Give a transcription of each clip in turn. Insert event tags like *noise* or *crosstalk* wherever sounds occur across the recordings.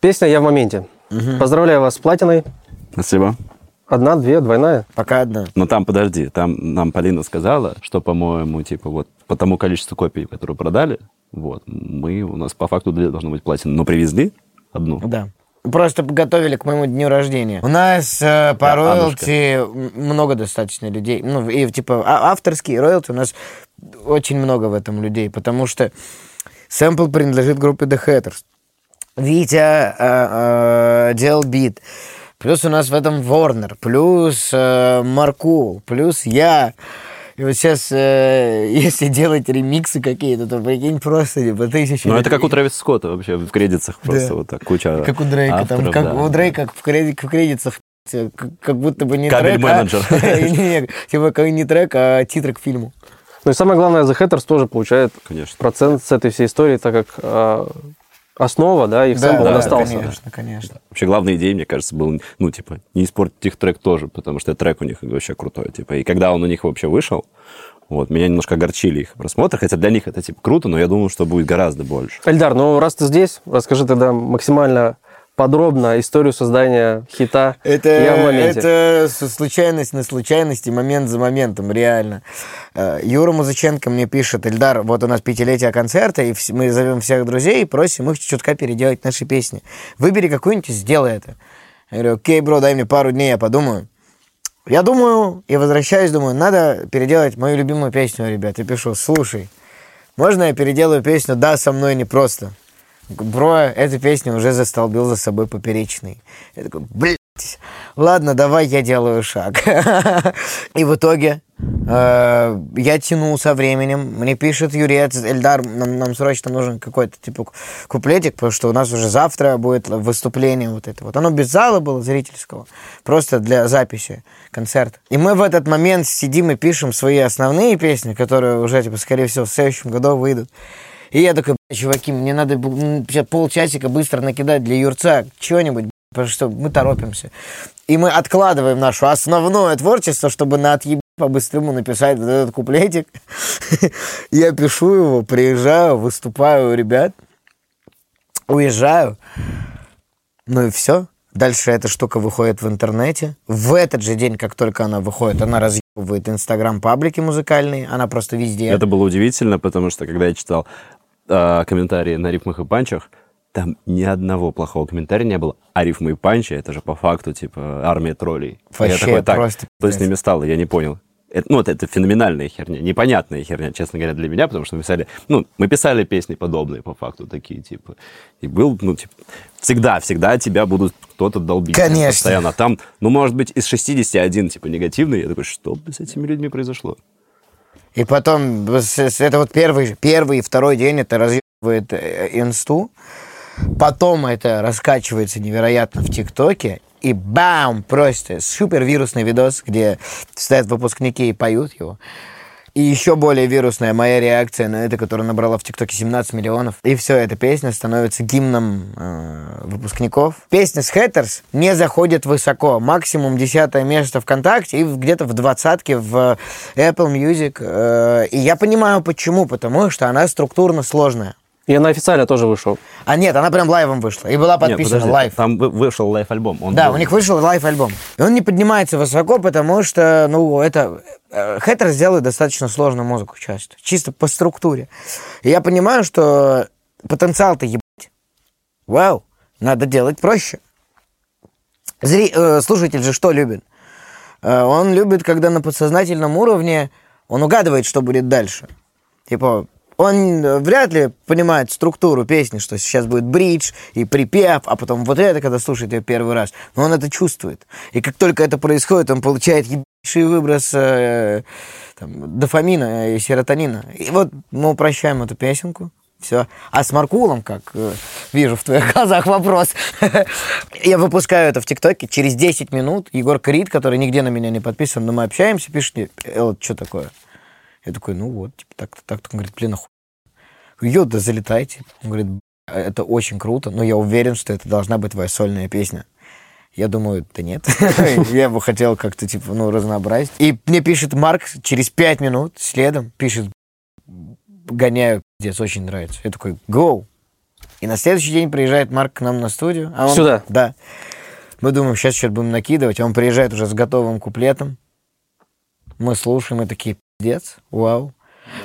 Песня «Я в моменте». Поздравляю вас с платиной. Спасибо. Одна, две, двойная. Пока одна. Но там, подожди, там нам Полина сказала, что, по-моему, типа вот по тому количеству копий, которые продали, вот, мы, у нас по факту две должно быть платина, но привезли одну. Да. Просто подготовили к моему дню рождения. У нас э, по Да, роялти м- много достаточно людей. Ну, и типа а- авторские роялти у нас очень много в этом людей, потому что сэмпл принадлежит группе The Hatters. Витя э, э, делал бит. Плюс у нас в этом Ворнер, плюс э, Маркул, плюс я. И вот сейчас, э, *laughs* если делать ремиксы какие-то, то прикинь, просто типа тысячи. Ну, это как у людей. Трэвиса Скотта вообще в кредитах просто Да. вот так куча Как у Дрейка, там, авторов, как да. у Дрейка в, креди- в кредитах, как, как будто бы не Кабель трек, а- менеджер. *laughs* Типа как не трек, а титр к фильму. Ну и самое главное, The Hatters тоже получает Конечно. процент с этой всей истории, так как э, основа, да, их сэмпл да, остался. конечно, конечно. Вообще главная идея, мне кажется, была, ну, типа, не испортить их трек тоже, потому что трек у них вообще крутой, типа. И когда он у них вообще вышел, вот, меня немножко огорчили их просмотры, хотя для них это, типа, круто, но я думал, что будет гораздо больше. Эльдар, ну раз ты здесь, расскажи тогда максимально подробно историю создания хита Это, «Я в моменте». это случайность на случайности, момент за моментом, реально. Э, Юра Музыченко мне пишет, Эльдар, вот у нас пятилетие концерта, и мы зовем всех друзей и просим их чутка переделать наши песни. Выбери какую-нибудь и сделай это. Я говорю, окей, бро, дай мне пару дней, я подумаю. Я думаю, и возвращаюсь, думаю, надо переделать мою любимую песню, ребят. И пишу, слушай, можно я переделаю песню «Да, со мной непросто»? Бро, эта песня уже застолбил за собой поперечный. Я такой, блядь, ладно, давай я делаю шаг. И в итоге э, я тянул со временем. Мне пишет Юрец, Эльдар, нам, нам срочно нужен какой-то типа ку- куплетик, потому что у нас уже завтра будет выступление вот это вот. Оно без зала было зрительского, просто для записи концерта. И мы в этот момент сидим и пишем свои основные песни, которые уже, типа, скорее всего, в следующем году выйдут. И я такой, «Бля, чуваки, мне надо сейчас полчасика быстро накидать для Юрца чего-нибудь, потому что мы торопимся. И мы откладываем наше основное творчество, чтобы на отъеб по-быстрому написать вот этот куплетик. *laughs* Я пишу его, приезжаю, выступаю у ребят, уезжаю. Ну и все. Дальше эта штука выходит в интернете. В этот же день, как только она выходит, она разъебывает инстаграм-паблики музыкальные. Она просто везде. Это было удивительно, потому что, когда я читал э, комментарии на рифмах и панчах, там ни одного плохого комментария не было. А рифмы и панчи, это же по факту, типа, армия троллей. я Вообще такой, так, просто что с ними стало, я не понял. Это, ну, вот это феноменальная херня, непонятная херня, честно говоря, для меня, потому что мы писали, ну, мы писали песни подобные, по факту, такие, типа, и был, ну, типа, всегда, всегда тебя будут кто-то долбить. Конечно. Постоянно. А Там, ну, может быть, из 61, типа, негативный, я такой, что с этими людьми произошло? И потом, это вот первый, первый и второй день это разъебывает э, инсту. Потом это раскачивается невероятно в ТикТоке. И бам! Просто супер вирусный видос, где стоят выпускники и поют его. И еще более вирусная моя реакция на это, которая набрала в ТикТоке 17 миллионов. И все, эта песня становится гимном э, выпускников. Песня с Hatters не заходит высоко. Максимум десятое место ВКонтакте и где-то в двадцатке в Apple Music. Э, и я понимаю, почему. Потому что она структурно сложная. И она официально тоже вышел. А нет, она прям live ом вышла. И была подписана live. Там вы- вышел live-альбом. Он Да, был- у них вышел live-альбом. И он не поднимается высоко, потому что, ну, это... э, Hatters делает достаточно сложную музыку часто. Чисто по структуре. И я понимаю, что потенциал-то ебать. Вау, надо делать проще. Зри... э, слушатель же что любит? Э, он любит, когда на подсознательном уровне он угадывает, что будет дальше. Типа, он э, вряд ли понимает структуру песни, что сейчас будет бридж и припев, а потом вот это, когда слушает ее первый раз. Но он это чувствует. И как только это происходит, он получает ебейший выброс э, там, дофамина и серотонина. И вот мы упрощаем эту песенку. Все. А с Маркулом, как э, вижу в твоих *laughs* глазах вопрос, *laughs* я выпускаю это в ТикТоке. Через 10 минут Егор Крид, который нигде на меня не подписан, но мы общаемся, пишет мне, Эл, что такое? Я такой, ну вот, типа, так-то, так-то. Он говорит, блин, оху... Йо, да залетайте. Он говорит, «Б**, это очень круто, но я уверен, что это должна быть твоя сольная песня. Я думаю, да нет. *laughs* Я бы хотел как-то, типа, ну, разнообразить. И мне пишет Марк через пять минут следом, пишет, гоняю, пиздец, очень нравится. Я такой, go. И на следующий день приезжает Марк к нам на студию. А он, Сюда? Да. Мы думаем, сейчас что-то будем накидывать. а Он приезжает уже с готовым куплетом. Мы слушаем, и такие, пиздец, вау.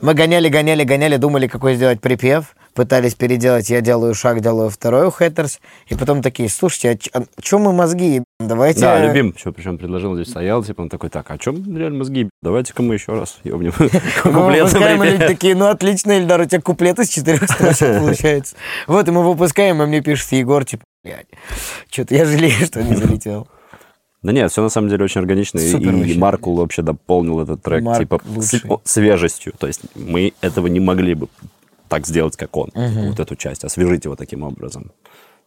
Мы гоняли, гоняли, гоняли, думали, какой сделать припев. Пытались переделать, я делаю шаг, делаю второй у Хэттерс. И потом такие, слушайте, а, что мы мозги? Давайте... Да, любим, что причем предложил, здесь стоял, типа, он такой, так, а чем реально мозги? Давайте-ка мы еще раз ебнем. *laughs* Мы Куплет выпускаем, и люди припев. такие, ну отлично, Ильдар, у тебя куплет из четырех строчек *laughs* получается. Вот, и мы выпускаем, и мне пишет Егор, типа, блядь, что-то я жалею, что не залетел. Да нет, все на самом деле очень органично. и- Супер и вообще. Маркул вообще дополнил этот трек, Марк типа, лучший. с- о, свежестью. То есть мы этого не могли бы так сделать, как он. Вот эту часть, освежить его таким образом.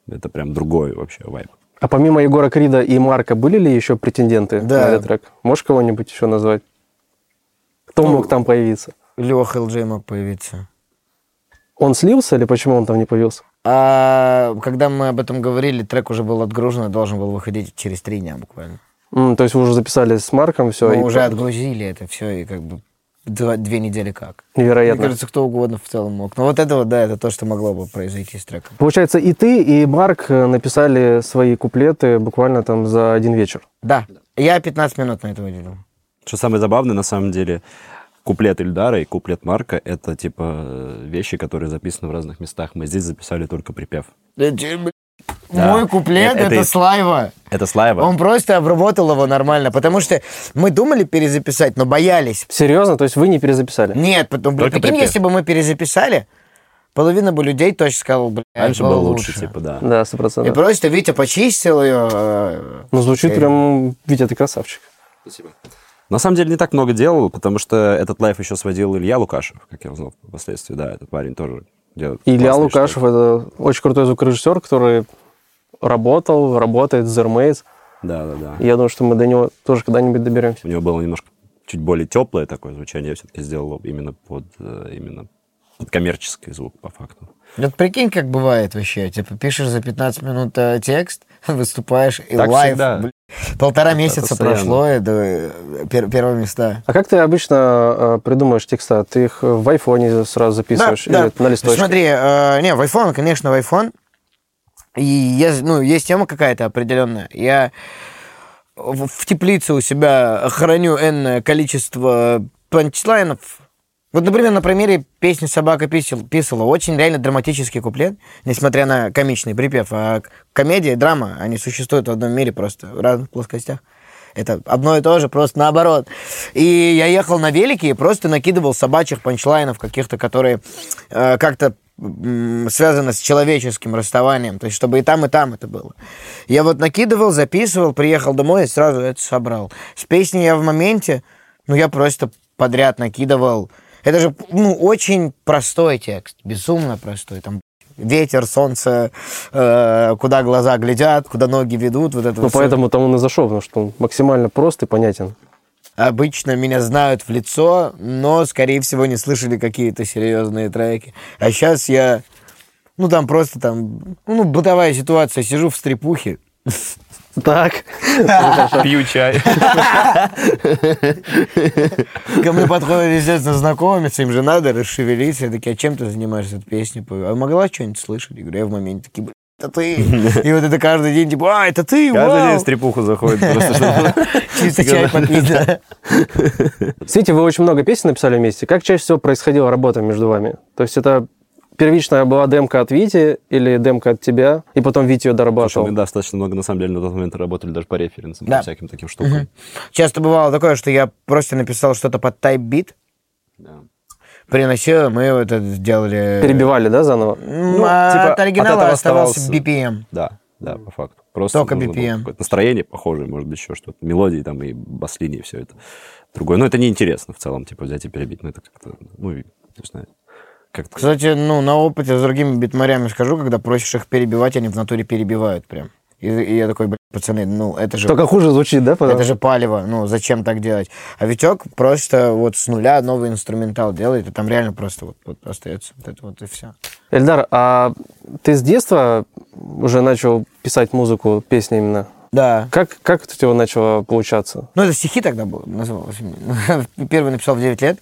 Это прям другой вообще вайб. А помимо Егора Крида и Марка, были ли еще претенденты Да. на этот трек? Можешь кого-нибудь еще назвать? Кто Ну, мог там появиться? Леха ЛДЖ мог появиться. Он слился или почему он там не появился? А когда мы об этом говорили, трек уже был отгружен и должен был выходить через три дня буквально. М, то есть вы уже записали с Марком все? Мы уже отгрузили это все, и как бы два- две недели как. Невероятно. Мне кажется, кто угодно в целом мог. Но вот это вот, да, это то, что могло бы произойти с треком. Получается, и ты, и Марк э, написали свои куплеты буквально там за один вечер. Да, я 15 минут на это выделил. Что самое забавное, на самом деле, куплет Ильдара и куплет Марка — это, типа, вещи, которые записаны в разных местах. Мы здесь записали только припев. Да. Мой куплет Это- это, это- Слайва. Это Слайва. Он просто обработал его нормально, потому что мы думали перезаписать, но боялись. Серьезно? То есть вы не перезаписали? Нет, потом, блин, прикинь, припев. если бы мы перезаписали, половина бы людей точно сказала, блядь, Раньше было лучше, типа, да. Да, сто И процентов. просто Витя почистил ее. э, Ну, звучит э, прям... Витя, ты красавчик. На самом деле не так много делал, потому что этот лайф еще сводил Илья Лукашев, как я узнал впоследствии. Да, этот парень тоже делает Илья Лукашев штуки. это очень крутой звукорежиссер, который работал, работает с Zermates. Да, да, да. Я думаю, что мы до него тоже когда-нибудь доберемся. У него было немножко чуть более теплое такое звучание. Я все-таки сделал именно под, э, именно под коммерческий звук, по факту. Вот прикинь, как бывает вообще. Типа пишешь за 15 минут э, текст, *laughs* выступаешь, и Так live. всегда. Полтора месяца прошло, до э, пер- первого места. А как ты обычно э, придумаешь текста? Ты их в айфоне сразу записываешь или на листочке? Смотри, э, не, в iPhone, конечно, в iPhone. И есть, ну, есть тема какая-то определенная. Я в, в теплице у себя храню энное количество панчлайнов. Вот, например, на примере песни «Собака писал, писала» очень реально драматический куплет, несмотря на комичный припев. А комедия и драма, они существуют в одном мире просто, в разных плоскостях. Это одно и то же, просто наоборот. И я ехал на велике и просто накидывал собачьих панчлайнов каких-то, которые э, как-то м, связаны с человеческим расставанием. То есть, чтобы и там, и там это было. Я вот накидывал, записывал, приехал домой и сразу это собрал. С песней я в моменте, ну, я просто подряд накидывал. Это же, ну, очень простой текст, безумно простой. Там ветер, солнце, э, куда глаза глядят, куда ноги ведут, вот это Ну, вот поэтому там он и зашел, потому что он максимально прост и понятен. Обычно меня знают в лицо, но, скорее всего, не слышали какие-то серьезные треки. А сейчас я, ну, там просто там, ну, бытовая ситуация, сижу в стрепухе. *laughs* Так. Пью чай. Ко мне подходят, естественно, знакомиться, им же надо расшевелиться. Я такие, а чем ты занимаешься эту песню? пою?» А могла что-нибудь слышать? Я говорю, я в моменте такие, «Блин, это ты. И вот это каждый день, типа, а, это ты, Каждый вау!» день в стрепуху заходит просто, чтобы... *laughs* Чисто чай попить, да. Вы очень много песен написали вместе. Как чаще всего происходила работа между вами? То есть это первичная была демка от Вити или демка от тебя, и потом Вити ее Слушай, дорабатывал? мы достаточно много, на самом деле, на тот момент работали даже по референсам, Да. по всяким таким штукам. Часто бывало такое, что я просто написал что-то под тайп-бит, Да. приносил, мы это сделали... Перебивали, да, заново? Ну, типа, от оригинала от оставался BPM. Да, да, по факту. Просто Только BPM. какое-то настроение похожее, может быть, еще что-то. Мелодии там и бас-линии, все это. Другое. Но это неинтересно в целом, типа, взять и перебить. Ну, это как-то, ну, и, не знаю, как-то... Кстати, ну, на опыте с другими битмарями скажу, когда просишь их перебивать, они в натуре перебивают прям. И, и я такой, блин, пацаны, ну, это же... Только хуже звучит, да? потом? Это же палево, ну, зачем так делать? А Витек просто вот с нуля новый инструментал делает, и там реально просто вот, вот остается вот это вот и все. Эльдар, а ты с детства уже начал писать музыку, песни именно? Да. Как, как это у тебя начало получаться? Ну, это стихи тогда было, называлось. *laughs* Первый написал в 9 лет.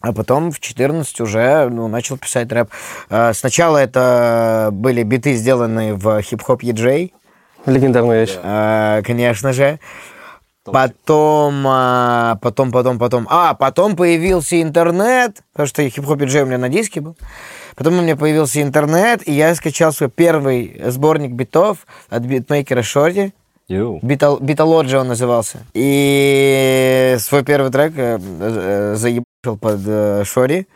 А потом в 14 уже ну, начал писать рэп. Э, Сначала это были биты, сделанные в хип-хоп EJ, Легендарная вещь. э, конечно же. Потом, а, потом, потом, потом. А, потом появился интернет, потому что хип-хоп EJ у меня на диске был. Потом у меня появился интернет, и я скачал свой первый сборник битов от битмейкера. Битал, Биталоджи он назывался. И свой первый трек э, заебал под э, Шори.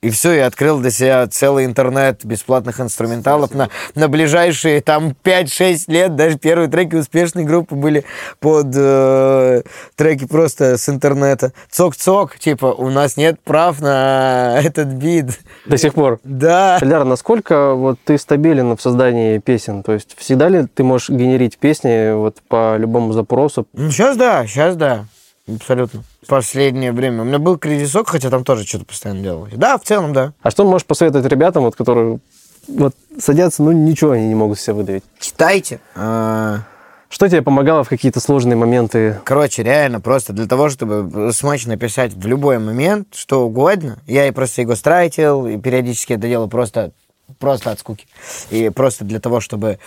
И все, я открыл для себя целый интернет бесплатных инструменталов на, на ближайшие там 5-6 лет. Даже первые треки успешной группы были под э, треки просто с интернета. Цок-цок, типа, у нас нет прав на этот бит. До сих пор. Да. Эльдар, насколько вот ты стабилен в создании песен? То есть всегда ли ты можешь генерить песни вот по любому запросу? Ну, сейчас да, сейчас да. Абсолютно. Последнее время. У меня был кризисок, хотя там тоже что-то постоянно делалось. Да, в целом, да. А что можешь посоветовать ребятам, вот, которые вот садятся, ну ничего они не могут себе выдавить? Читайте. А, Что тебе помогало в какие-то сложные моменты? Короче, реально, просто для того, чтобы смачно писать в любой момент, что угодно, я и просто его стратил, и периодически это делаю просто, просто от скуки. И просто для того, чтобы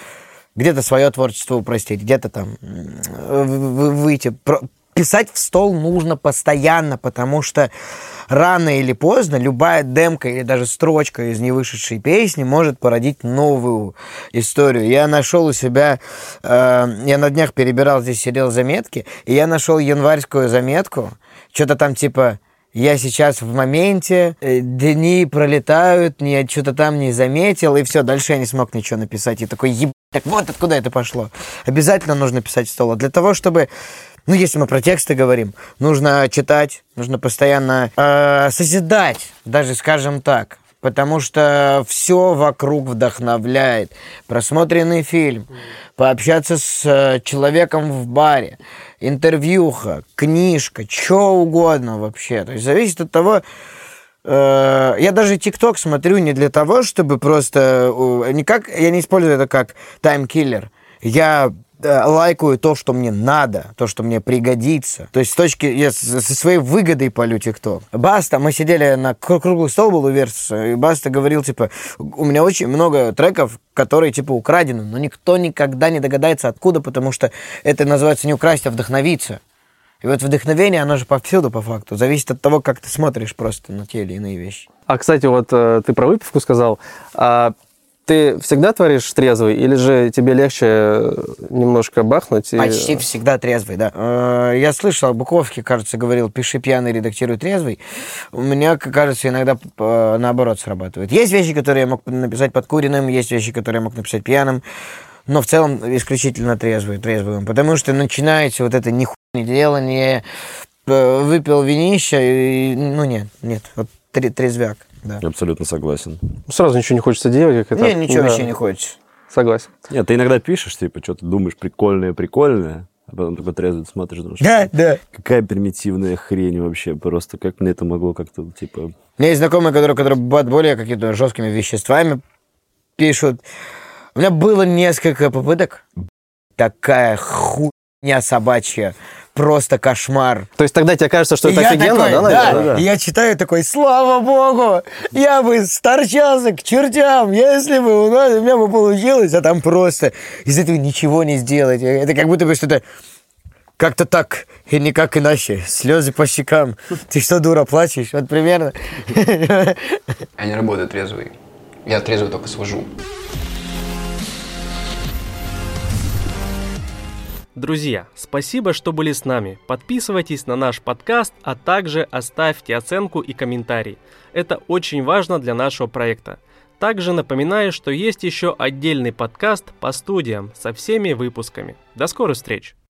где-то свое творчество упростить, где-то там выйти. Писать в стол нужно постоянно, потому что рано или поздно любая демка или даже строчка из невышедшей песни может породить новую историю. Я нашел у себя, э, я на днях перебирал здесь, сидел заметки, и я нашел январскую заметку, что-то там типа я сейчас в моменте, э, дни пролетают, ни что-то там не заметил, и все, дальше я не смог ничего написать. И такой, еб... так вот откуда это пошло. Обязательно нужно писать в стол. А Для того, чтобы ну, если мы про тексты говорим, нужно читать, нужно постоянно э, созидать, даже скажем так. Потому что все вокруг вдохновляет. Просмотренный фильм, пообщаться с э, человеком в баре, интервьюха, книжка, что угодно вообще. То есть зависит от того, Э, Я даже ТикТок смотрю не для того, чтобы просто... э, Не как, я не использую это как time killer. Я э, лайкаю то, что мне надо, то, что мне пригодится. То есть с точки... Я со своей выгодой полю TikTok. Баста, мы сидели на кру- круглый стол был у Версуса, и Баста говорил, типа, у меня очень много треков, которые, типа, украдены, но никто никогда не догадается, откуда, потому что это называется не украсть, а вдохновиться. И вот вдохновение, оно же повсюду, по факту. Зависит от того, как ты смотришь просто на те или иные вещи. А, кстати, вот э, ты про выпивку сказал. А ты всегда творишь трезвый, или же тебе легче э, немножко бахнуть? и- Почти всегда трезвый, да. Э, Я слышал, Буковский, кажется, говорил, пиши пьяный, редактируй трезвый. У меня, кажется, иногда э, наоборот срабатывает. Есть вещи, которые я мог написать под куриным, есть вещи, которые я мог написать пьяным, но в целом исключительно трезвый, трезвым. Потому что начинается вот это нихуя не делание, выпил винища, и, ну нет, нет, вот тре- трезвяк, да. Абсолютно согласен. Сразу ничего не хочется делать, как это. Не, ничего Да, вообще не хочется. Согласен. Нет, ты иногда пишешь, типа, что ты думаешь прикольное, прикольное, а потом такой трезвый смотришь, думаешь, Да, да. какая примитивная хрень вообще, просто как мне это могло как-то, типа... У меня есть знакомые, которые, которые более какими-то жесткими веществами пишут. У меня было несколько попыток. Такая хуйня собачья. Просто кошмар. То есть тогда тебе кажется, что И это я офигенно, такой, да, да, наверное? и я читаю такой, слава богу, я бы сторчался к чертям, если бы у, нас, у меня бы получилось, а там просто из этого ничего не сделать. Это как будто бы что-то как-то так, и никак иначе. Слезы по щекам. Ты что, дура, плачешь? Вот примерно. Я не работаю трезвый. Я трезвый только свожу. Друзья, спасибо, что были с нами. Подписывайтесь на наш подкаст, а также оставьте оценку и комментарий. Это очень важно для нашего проекта. Также напоминаю, что есть еще отдельный подкаст по студиям со всеми выпусками. До скорых встреч!